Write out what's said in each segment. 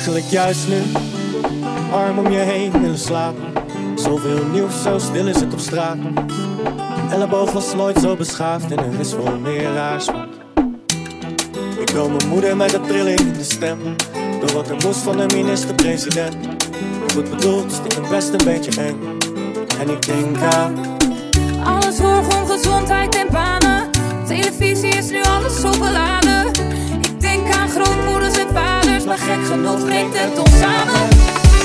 eigenlijk juist nu. Arm om je heen willen slapen Zoveel nieuws, zo stil is het op straat. Elleboog was nooit zo beschaafd en er is veel meer raars. Ik wil mijn moeder met een trilling in de stem. Door wat er moest van de minister-president. Goed bedoeld, stiekem best een beetje eng. En ik denk aan Alles voor gezondheid en banen. Televisie is nu alles zo beladen. Ik denk aan vaders Maar gek genoeg brengt het ons samen.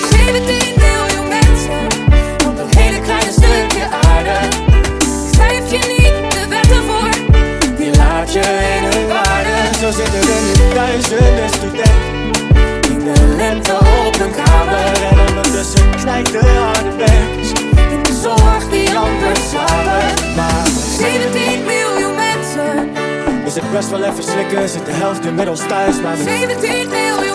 17 miljoen mensen Op een hele kleine stukje aarde. Schrijf je niet de wetten voor Die laat je in hun waarde. Zo zitten er nu duizenden studenten. In de lente op hun kamer. En ondertussen knijpt de harde werkers In de zorg die amper slapen Maar 17 miljoen mensen. Is het best wel even slikken Zit de helft inmiddels thuis. Maar we 17 miljoen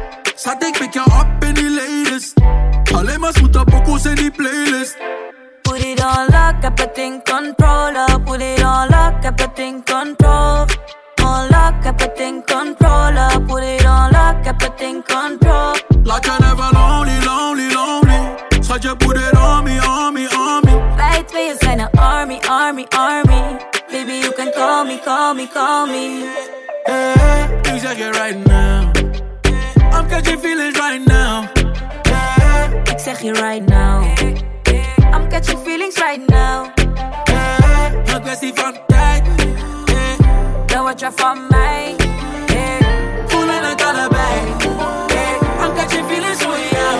Zat ik met jou op in die latest. Alleen maar smoete pokoes in die playlist. Put it on lock, heb het in control. Put it on lock, heb het in control On lock, heb het in control. Put it on lock, heb het in control Laat je never lonely, lonely, lonely. Schat je put it on me, on me, on me. Wij tweeën zijn een army, army, army Baby, you can call me, call me, call me Hey, You zeg je right now. I'm catching feelings right now. Ik zeg je right now I'm catching feelings right now Een kwestie van tijd. Dan wat je van mij yeah. Voelen het allebei. I'm catching feelings voor jou.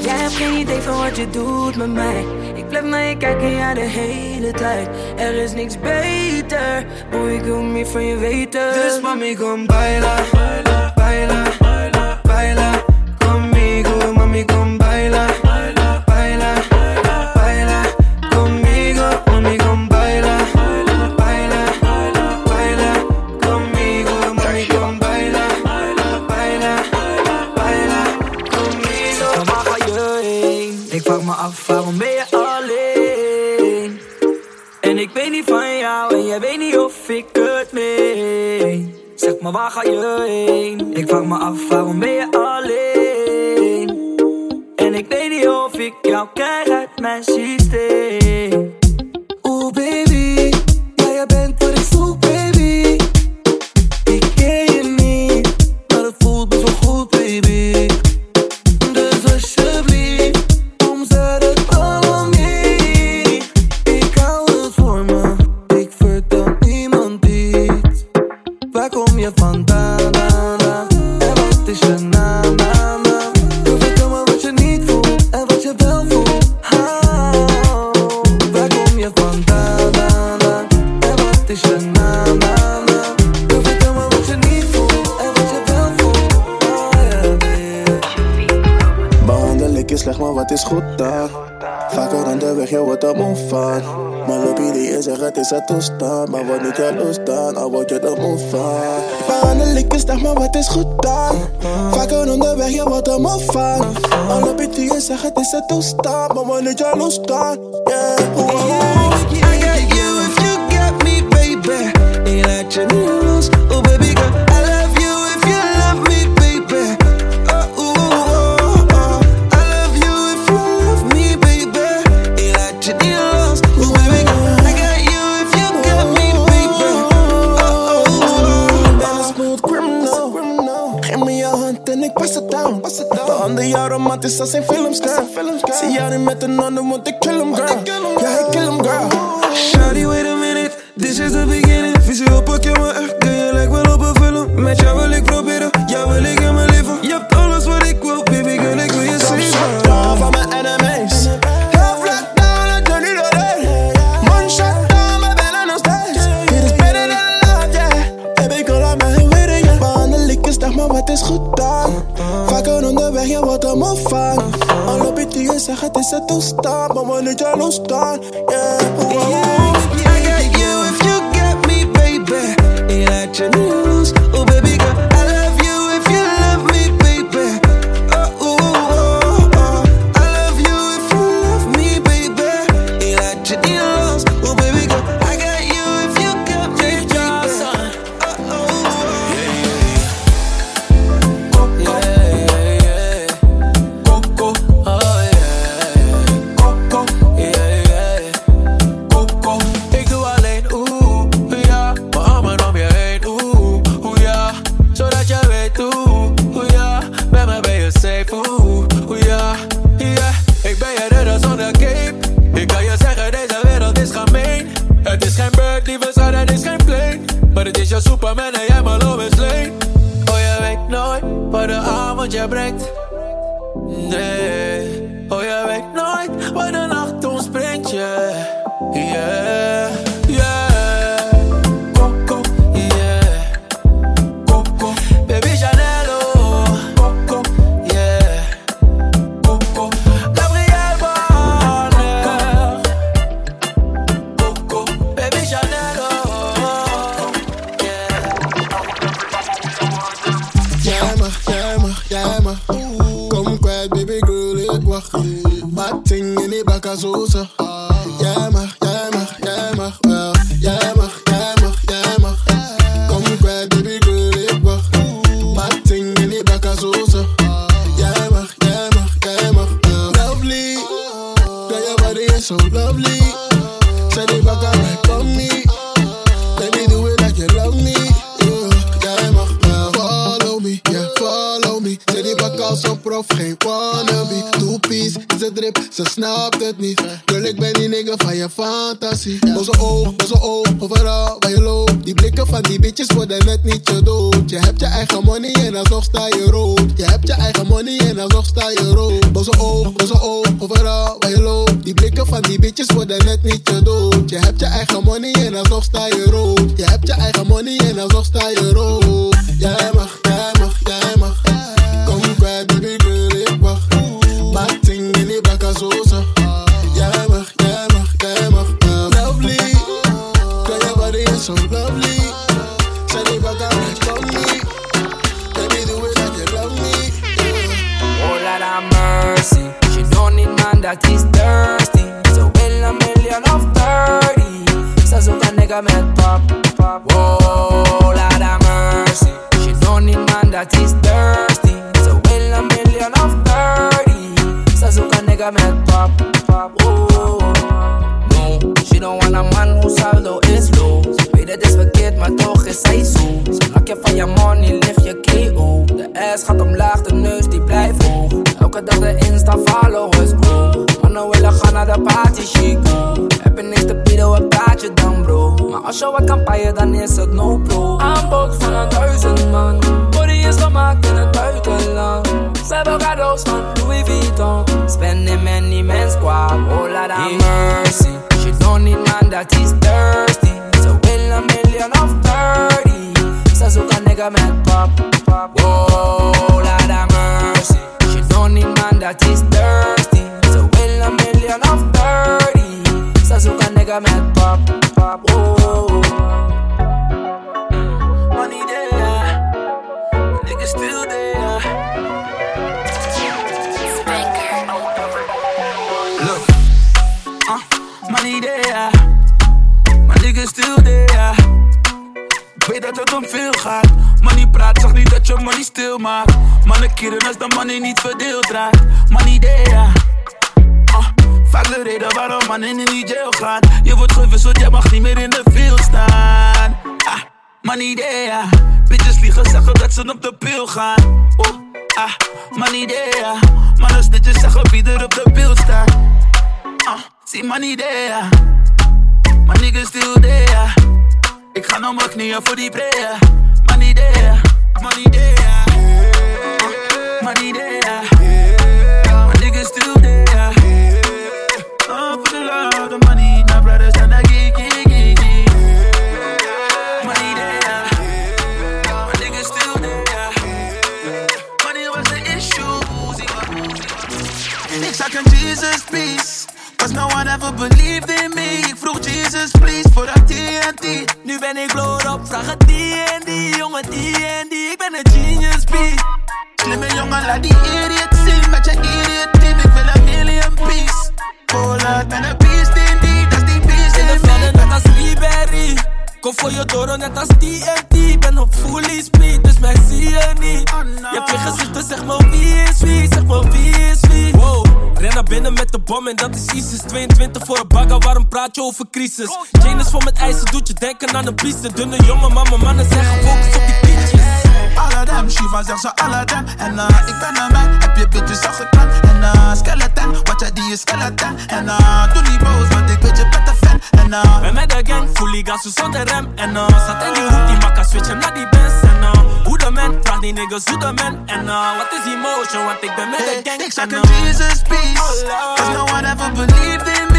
Jij hebt geen idee van wat je doet met mij Ik blijf naar je kijken, ja de hele tijd Er is niks beter Boy, ik wil meer van je weten Dus mami, kom baila, Tyler. goed. Vaker de je wordt er moe van. Mijn lobby die is er, het is het toestaan. Maar word niet jaloers dan, al word je er moe van. De maar wat is goed dan. Vaker de je wordt er moe van. Mijn lobby die is er, het is. Maar word niet jaloers dan, yeah. I got you if you got me, baby. Ain't like you Behandel jou romantisch als in films, girl. Zie jou niet met een ander, want ik kill hem, girl. Ja, ik kill hem, girl. Shawty, wait a minute, this is the beginning. Visie op, ik je me echt, kun je lijkt wel op een film. Met jou wil ik proberen, déjate esa tosta, vamos a leer ya los tal. Yeah, oh, oh, oh. I got you if you get me, baby. Y la chenilla. Yeah. net niet je dood. Je hebt je eigen money en alsnog sta je rood. Je hebt je eigen money en alsnog sta je rood. je money stil maakt. Mannen keren als de money niet verdeeld raakt. Money idea. Ah, vaak de reden waarom mannen in die jail gaan. Je wordt gewisseld, jij mag niet meer in de field staan. Ah, money idea. Bitches liegen, zeggen dat ze op de pil gaan. Oh, ah, money idea. Mannen snitjes zeggen wie er op de pil staat. Ah, zie money idea. My niggas still there. Ik ga nou mijn knieën voor die prayer. Money idea. Money there. en dat is ISIS. 22 voor een bagger, waarom praat je over crisis? Jane is van met ijzer, doet je denken aan een priester Dunne jongen, maar mijn mannen zijn gefocust op die pietjes Alle Shiva zegt zo En uh, ik ben een man, heb je bitches al geklapt? En uh, skeleton, wat jij die is skeleton. En uh, doe niet boos, en uh. We met again, fully gas so zonder rem en uh. Zat in die hoek, die maakt switch hem naar die Benz en uh. Eh hoe de man, vraag niggas hoe de man eh en uh. Wat is emotion, want ik ben met de eh, gang Ik zag een Jesus piece, oh, cause no one ever believed in me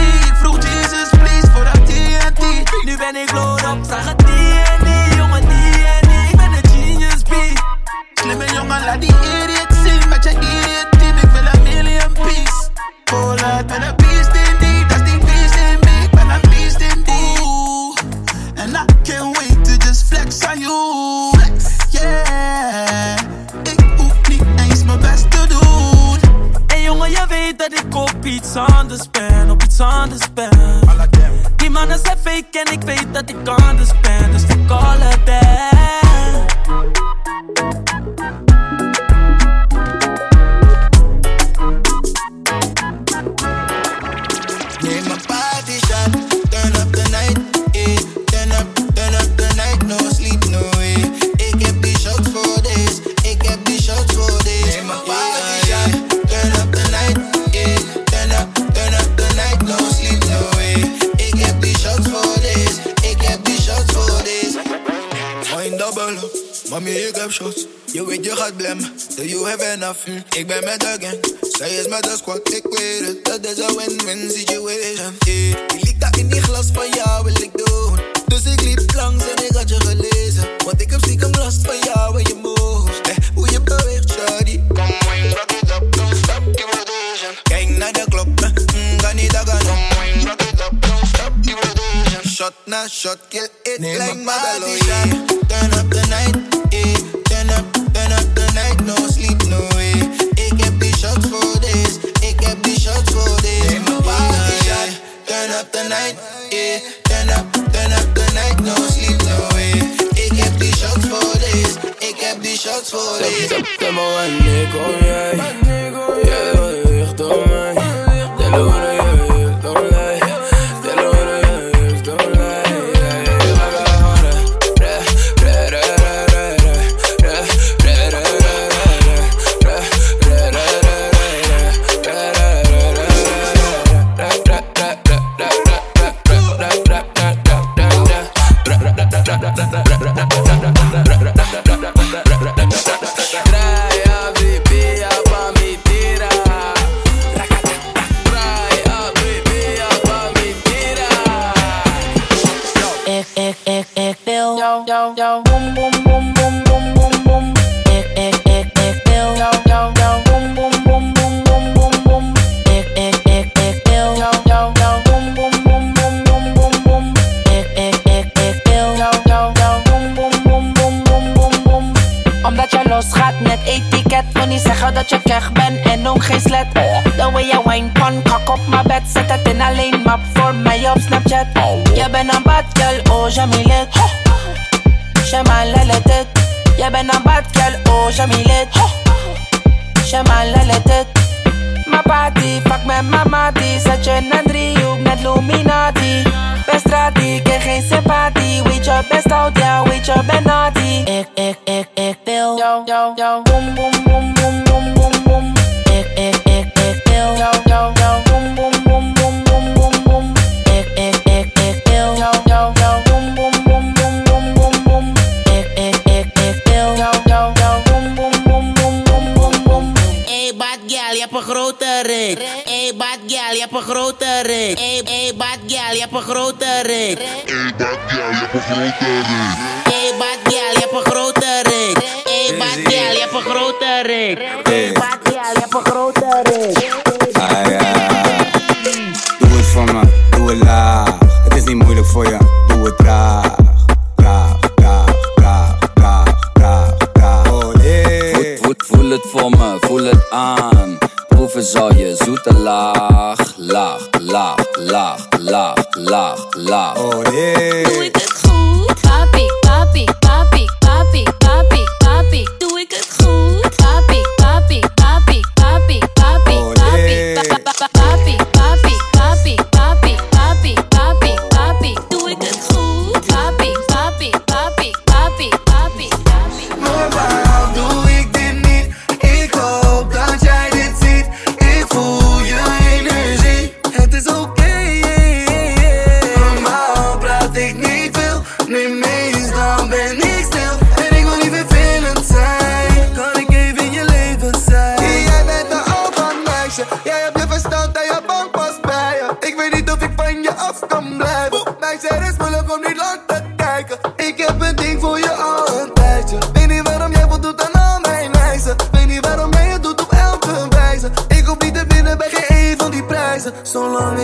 Shot kill it Name like Madeline. yo, boom, boom. een grote reet. Ey, bad girl, je hebt een grote reet. Ey, bad girl, je hebt een grote bad girl, je hebt een grote.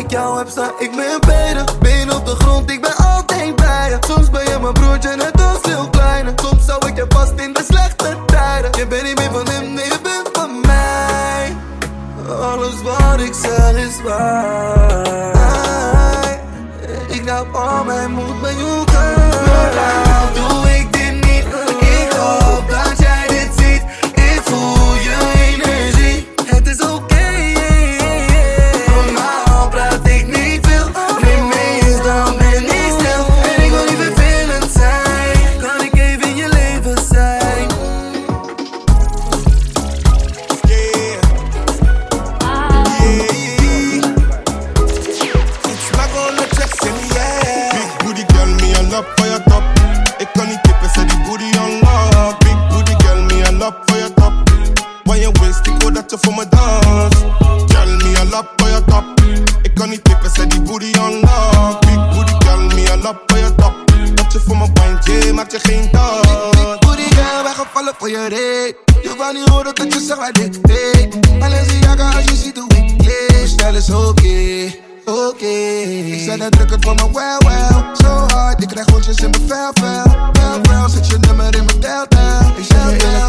Ik jou heb, sta ik benen. Been gaan vallen voor je wou niet horen dat je zegt wat ik deed. Alleen zie je ziet hoe ik. Mijn stijl is oké, oké. Ik zet het druk het voor me well, well. Zo hard, ik krijg rondjes in mijn vel, vel. Wel, wel, zet je nummer in mijn tel, tel. Ik zeg je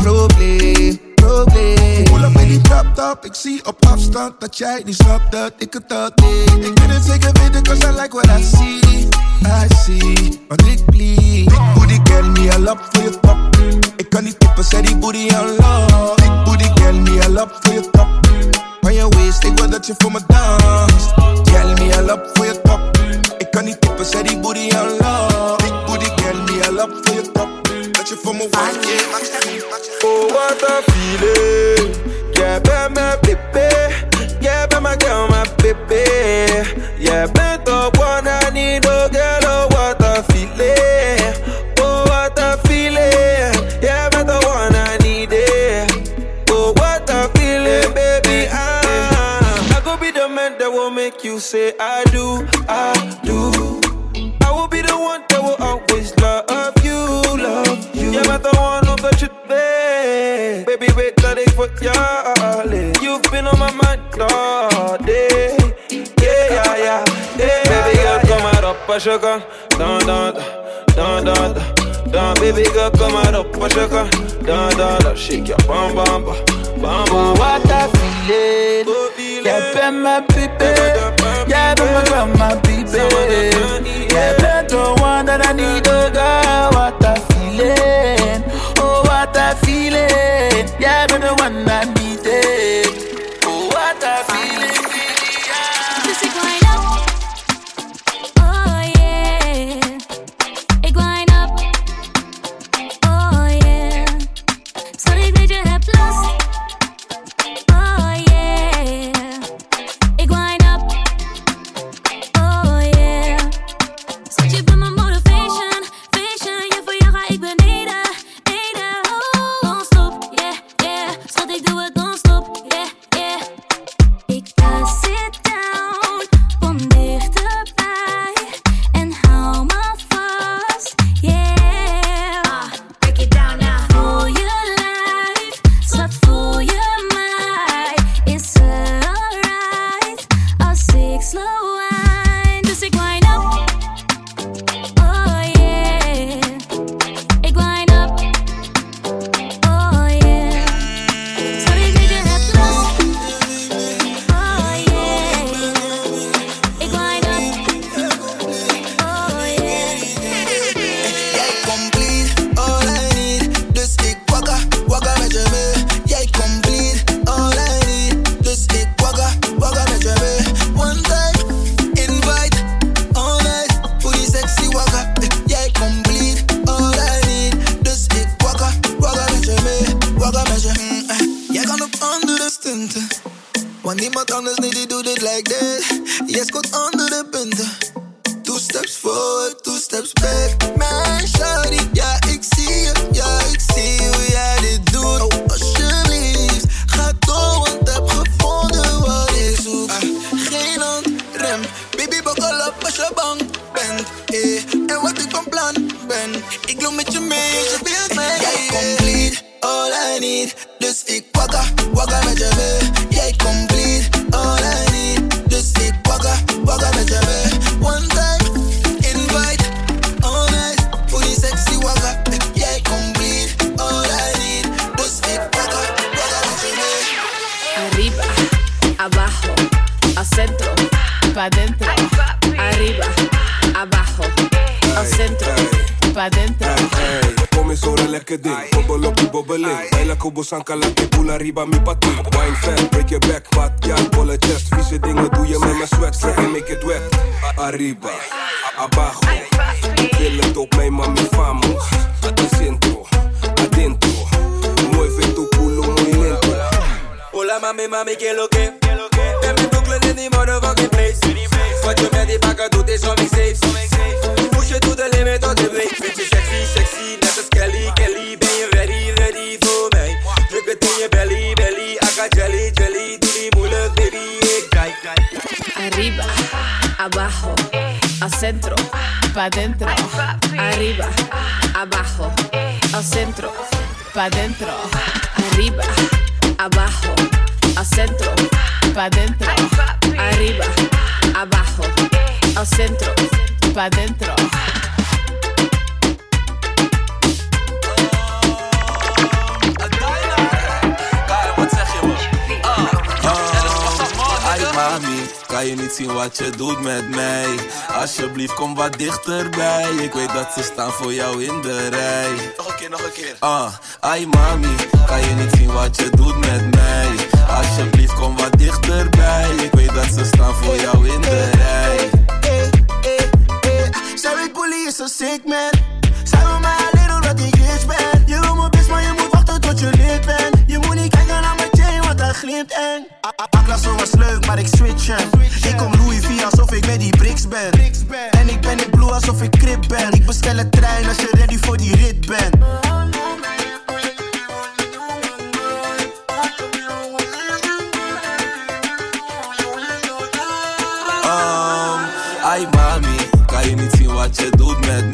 in probleem. Pull up in die trap top, ik zie op afstand dat jij niet snapt dat ik het dat deed. Ik wil het zeker weten, cause I like what I see. I see, want ik bleed. Booty girl, me a love voor je top. Ik kan niet tippen, zet die booty unlock. Big booty girl, me a love voor je top. Van je waist, ik wil dat je voor me danst. Girl, me a love voor je top. Ik kan niet tippen, zet die booty unlock. Big booty girl, me a love voor je top. Je voor me waait, yeah, Oh, what a feeling. Jij bent mijn bébé. Jij bent mijn girl, mijn bébé. Jij bent de one I need, oh girl, oh what a feeling. Oh, what a feeling. Jij bent de one I need, eh. Oh, what a feeling, baby. Ah, I go be the man that will make you say I do, I do. darling. You've been on my mind all day. Yeah, yeah, yeah. yeah baby girl, come out up a sugar. Dun, dun, dun, dun, dun. dun. Baby girl, come out up a sugar. Dun, dun, dun. Shake your bum, bum, bum. bum, bum. What a feeling. Yeah, ben my baby. Yeah, ben my grandma, baby. Yeah, ben the one that I need, oh God. What a feeling. Oh, what a feeling. Yeah, ben Eh. En wat ik van plan ben, ik loop met je mee, complete, all I need. Lekker ding. Bobbel op die bobbeling. Baila como sanka, laat je boel arriba mi pati. Wine fat, break your back, wat ja, bolle chest. Vieze dingen doe je met mijn sweat, zeg je make it wet. Arriba, abajo. Wil het op mijn mami. Al centro, adentro. Mueve tu culo muy lento. Hola mami, mami, que lo que? Ben met Brooklyn in die motherfucking place. Wat je met die bakken doet is om ik safe. Push je to the limit tot de break. Arriba, abajo, al centro, pa dentro. Arriba, abajo, al centro, pa dentro. Arriba, abajo, al centro, pa dentro. Arriba, abajo, al centro, pa dentro. Kan je niet zien wat je doet met mij? Alsjeblieft, kom wat dichterbij. Ik weet dat ze staan voor jou in de rij. Nog een keer, nog een keer. Ah, ai mami, kan je niet zien wat je doet met mij? Alsjeblieft, kom wat dichterbij. Ik weet dat ze staan voor jou in de rij. Zij weet police is een sick man. Zij wil mij alleen omdat ik rich ben. Je wil me best, maar je moet wachten tot je lid bent. Je moet niet kijken naar mijn chain, want dat glimt eng. Akla was leuk, maar ik switch hem. Ik kom Louis V alsof ik met die bricks ben. En ik ben in blue alsof ik crip ben. Ik bestel een trein als je ready voor die rit bent. Um, ai mami, kan je niet zien wat je doet met mij?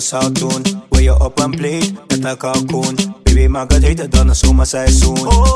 Zou doen, wil je op een plate met een kalkoen. Baby, maak het heter dan een zomerseizoen. Oh,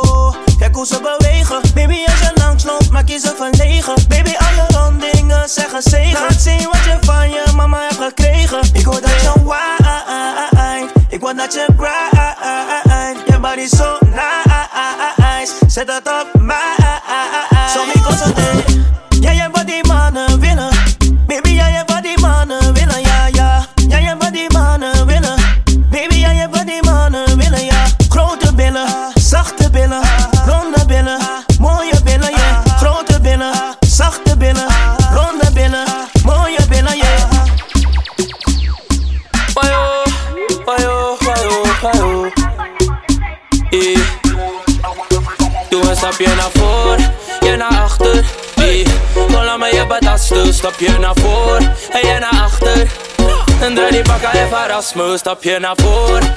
smooth up here now food.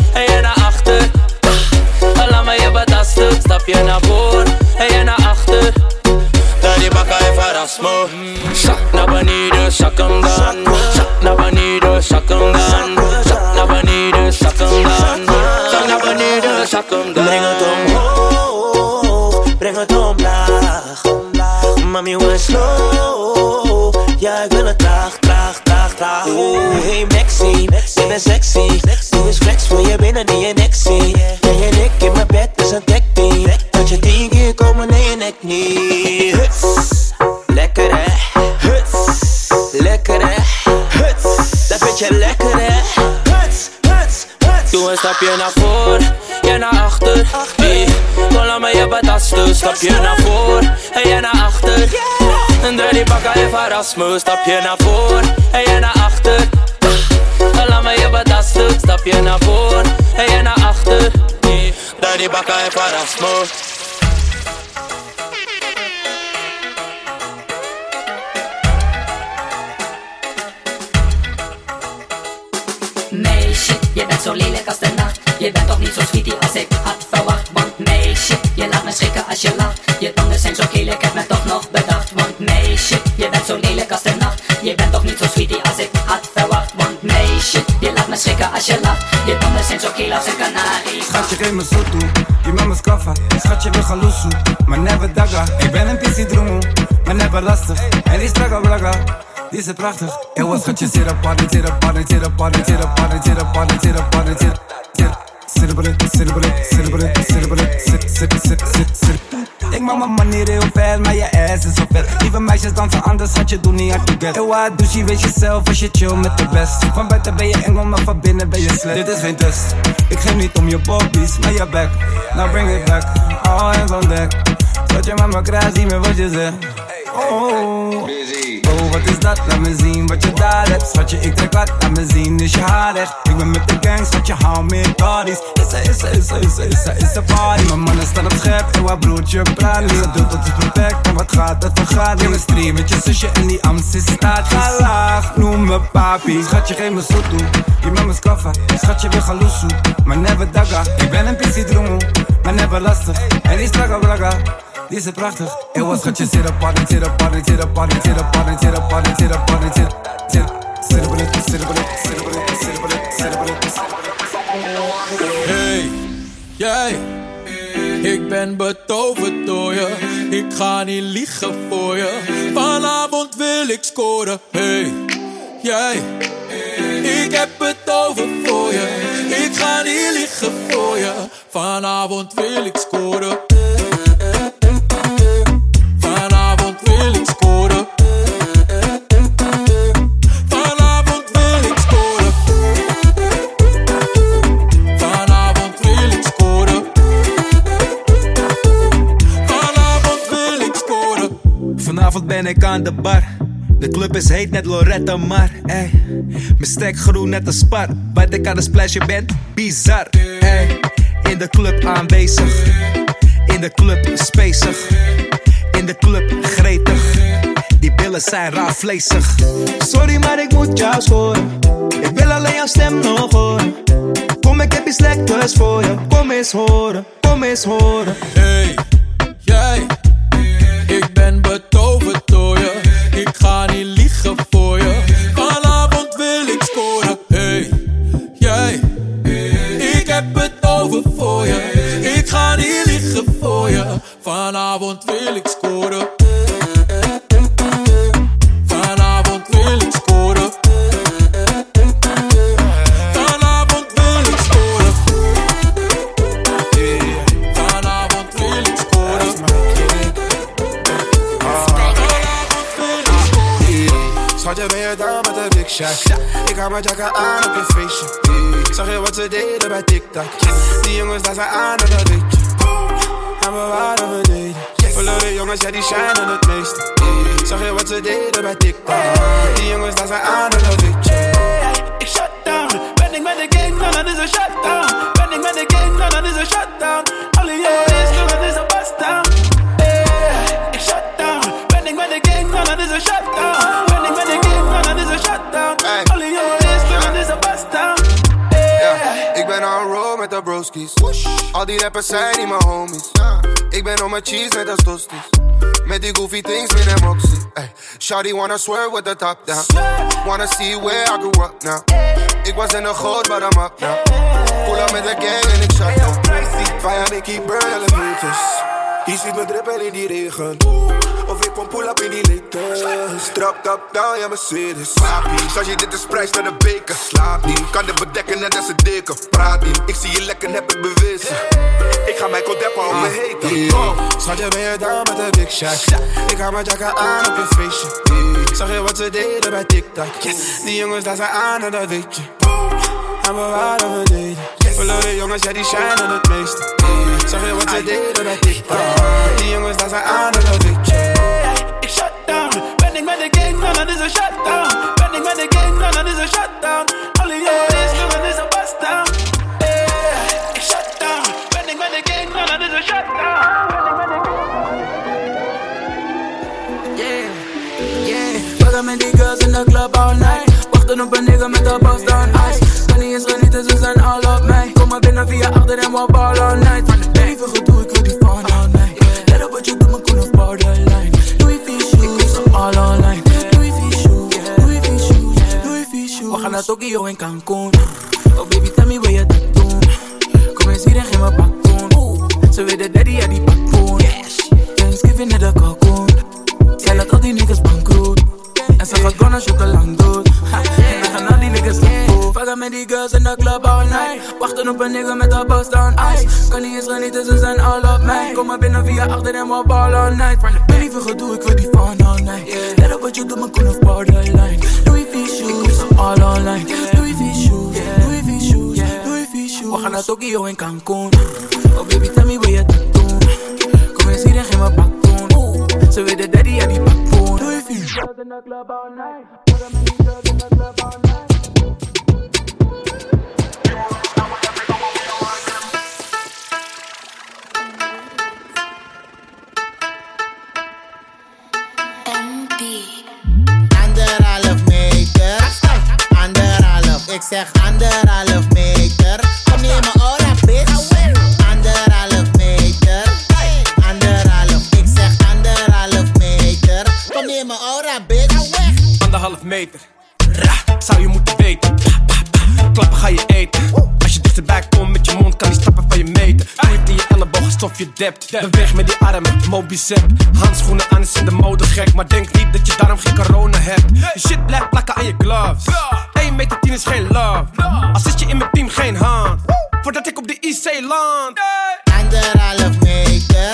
Dat vind je lekker hè. Huts, huts, huts. Doe een stapje naar voor, je naar achter. Kom laat me je betasten, stapje naar voor en je naar achter. En die bakka even Erasmus, stapje naar voor en je naar achter. Laat me je betasten, stapje naar voor en je naar achter. Die bakka even Erasmus. Je bent zo lelijk als de nacht. Je bent toch niet zo sweetie als ik had verwacht. Want meisje, je laat me schrikken als je lacht. Je tanden zijn zo geel, ik heb me toch nog bedacht. Want meisje, je bent zo lelijk als de nacht. Je bent toch niet zo sweetie als ik had verwacht. Want meisje, je laat me schrikken als je lacht. Je tanden zijn zo geel als een kanarie. Schatje, geef me zo toe. Je mama is kaffa. Schatje, we gaan loesoe. Maar never daga. Ik ben een pissie droom. Maar never lastig. En die strakke blaga. Die is prachtig. Ewa, schatje, zit op party, zit op party, zit op party, zit op party, zit op party, zit op party, zit. Ik maak mijn manier heel ver, maar je ass is zo vet. Lieve meisjes dansen anders, had je doen niet hard to get. Ewa, douche, weet jezelf als je chill met de best. Van buiten ben je engel, maar van binnen ben je slecht. Dit is geen test. Ik geef niet om je bobbies, maar je back. Now bring it back, all hands on deck. Zat je mama krijgt, zie me wat je zegt. Oh, oh, wat is dat? Laat me zien wat je daar hebt. Schatje, ik trek wat, laat me zien, is je haar echt. Ik ben met de gang, schatje, hou meer bodies. Is er, is er, is er, is er, is er, is er party. Mijn mannen staan op scherp, en wat broertje praat niet. Doet dat is perfect, en wat gaat, dat vergaat. Stream met je zusje en die Amstis staat. Ga noem me papi. Schatje, geef me zo toe. Je mama is kaffa, schatje, we gaan loesoe. Maar never daga, ik ben een pissie droom. Maar never lastig, en die strakke braga. Die is het prachtig. Ewa, schatje, zit op party, zit op party, zit op party, zit op party, zit op party, zit op party, zit zit zit op het, zit op het, zit op het, zit op het, zit op het. Hey, jij. Ik ben betoverd door je. Ik ga niet liegen voor je. Vanavond wil ik scoren. Hey, jij. Ik heb het over voor je. Ik ga niet liegen voor je. Vanavond wil ik scoren. Is heet net Loretta Mar. Mijn stek groen net een spar. Wat ik aan het splashen ben, bizar. In de club aanwezig. In de club spacig. De club gretig. Die billen zijn raar vleesig. Sorry, maar ik moet jou scoren. Ik wil alleen jouw stem nog horen. Kom, ik heb iets lekkers voor je. Kom eens horen, kom eens horen. Hey, jij. Ik ben betoverd door je. Ik ga niet liegen voor je. Vanavond wil ik scoren. Vanavond wil ik scoren. Vanavond wil ik scoren. Vanavond wil ik scoren. Schatje, ben je daar met de Big Shack? Ik haal mijn jacken aan op je feestje. Zag je wat ze deden bij TikTok? Die jongens, daar zijn aan op de weet. En we waren beneden. Verloren jongens, ja die shinen het meeste. Zag je wat ze deden bij TikTok? Die jongens daar zijn aan en dat je. Ik shut down. Ben ik met de gang, dan dat is een shutdown. Ben ik met de gang, dan dat is een shutdown. Alle jongens, dan dat is een bust down. Ik shut down. Ben ik met de gang, dan dat is een shutdown. Broskies. Al die rappers zijn niet mijn homies. Ik ben on mijn cheese net als tosti's. Met die goofy things, en moxie. Ay. Shawty wanna swear with the top down. Wanna see where I grew up now. Ik was in de goot, but I'm up now. Pull up met de gang en ik shut down. Vijand, ik keep burn elevators. Je ziet me drippen in die regen. Of ik kom pull up in die latest. Trap top down, ja Mercedes. Papi, zoals je dit is prijs naar de beker. Slaap niet, kan het bedekken net als een deken. Praat niet, ik zie je lekker, heb het bewezen. Ik ga mijn Deppen op me heten. Kom. Schatje, ben je down met de big shot? Ik ga mijn jacka aan op je feestje. Zag je wat ze deden bij TikTok? Die jongens daar zijn aan en dat weet je. En we waren beneden. Verloren jongens, ja die shinen het meeste. Zag je wat ze deden bij TikTok? Die jongens daar zijn aan en dat weet. Ik shut down. Ben ik met de gang, dan dat is een shutdown. Ben ik met de gang, dan dat is een shutdown. Alle jongens, dan dat is een bust down. Ik shut down. Ben ik met de gang, dan dat is een shutdown. Yeah, yeah. Pakken met die girls in de club all night. Wachten op een nigga met de boss down ice. Niet eens genieten, ze zijn all op mij. Kom maar binnen via achter en we ball all night. Van de leven gedoe, ik wil die van all night. Let op wat je doet, kon op borderline. Louis V shoes, ze all online. Louis V shoes, Louis V shoes, Louis V shoes. We gaan naar Tokyo en Cancun. Oh baby, tell me wat je dat doen. Kom eens hier en geef me bakkoen. Ze weet de daddy, ja die bakkoen. Yes, Thanksgiving in de cocoon. Zij laat al die niggas bankroet. En ze gaat gewoon naar chocolang dood. Ha, En dan gaan al die niggas op Vakken met die girls in de club all night. Wachten op een nigga met de bus on ice. Kan niet eens genieten, ze zijn all op mij. Kom maar binnen via achter en we ball all night. Van de penny voor gedoe, ik wil die van all night. Let op wat je doet, maar kon op borderline. Louis V shoes, all online. Louis V shoes, Louis V shoes, Louis V shoes. We gaan naar Tokyo en Cancun. Oh baby, tell me wat je dat doen. Kom eens hier en geef me bakkoen. Ze weet de daddy, ja die bakkoen. Louis V shoes in de club all night. Anderhalf meter, anderhalf, ik zeg anderhalf meter. Kom in mijn aura, bitch? Anderhalf meter, anderhalf, ik zeg anderhalf meter. Kom in mijn aura, bitch? Anderhalf meter. Ra, zou je moeten weten. Klappen ga je eten. Als je dichterbij komt met je mond, kan die stappen van je meten. Knip in je elleboog alsof je dept. Beweeg met die armen, mobicep. Handschoenen aan is in de mode gek. Maar denk niet dat je daarom geen corona hebt. Je shit blijft plakken aan je gloves. 1 meter 10 is geen love. Als zit je in mijn team geen hand. Voordat ik op de IC land. Anderhalf meter,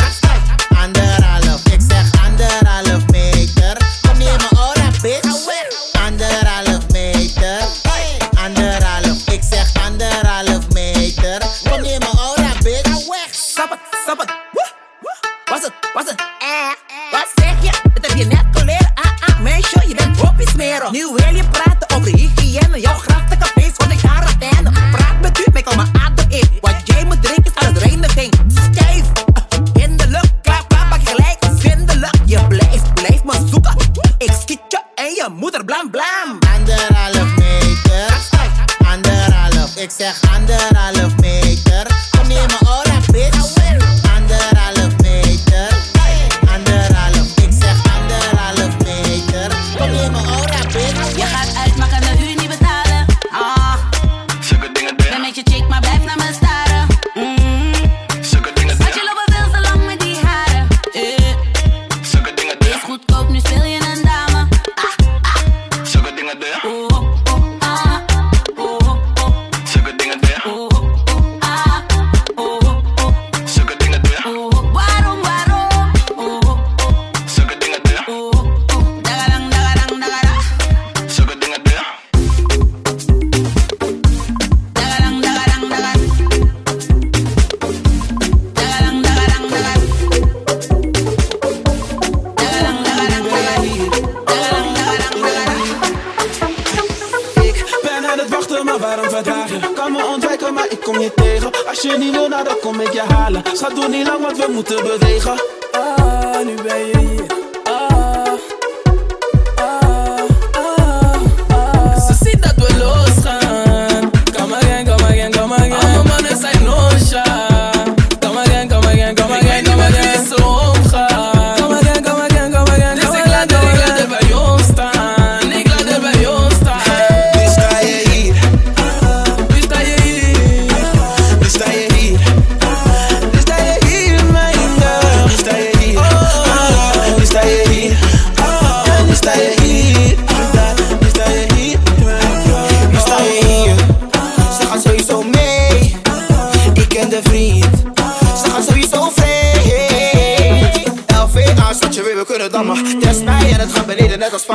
moeten bewegen.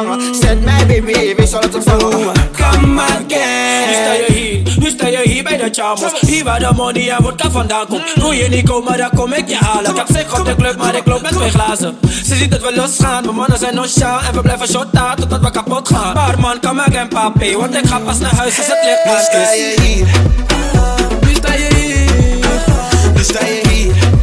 Beneden net als vangen. Zet mij, baby, je weet het ontvangen. Come again. Nu sta je hier, nu sta je hier bij de chamos. Hier waar de money en vodka vandaan komt. Wil je niet komen, dan kom ik je halen. Ik heb zich op de club, maar ik loop met twee glazen. Ze ziet dat we losgaan, mijn mannen zijn nonchalant. En we blijven shotten totdat we kapot gaan. Maar man, come again, papi. Want ik ga pas naar huis als het licht Nu uit sta is. je hier. Nu sta je hier. Nu sta je hier.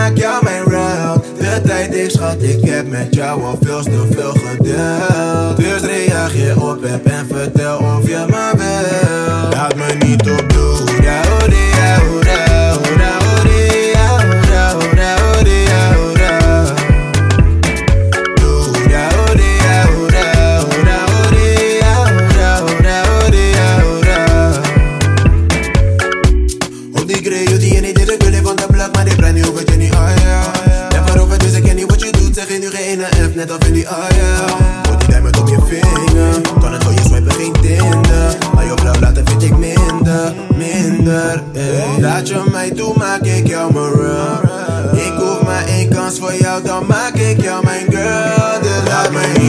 Maak jou mijn route De tijd is schat, ik heb met jou al veel te veel gedeeld Dus reageer op heb en vertel of je me wil. Laat me niet op kan het voor je swipen geen Tinder. Maar je blauw laten vind ik minder, minder, ey. Laat je mij toe, maak ik jou mijn run. Ik hoef maar één kans voor jou, dan maak ik jou mijn girl. Dus laat me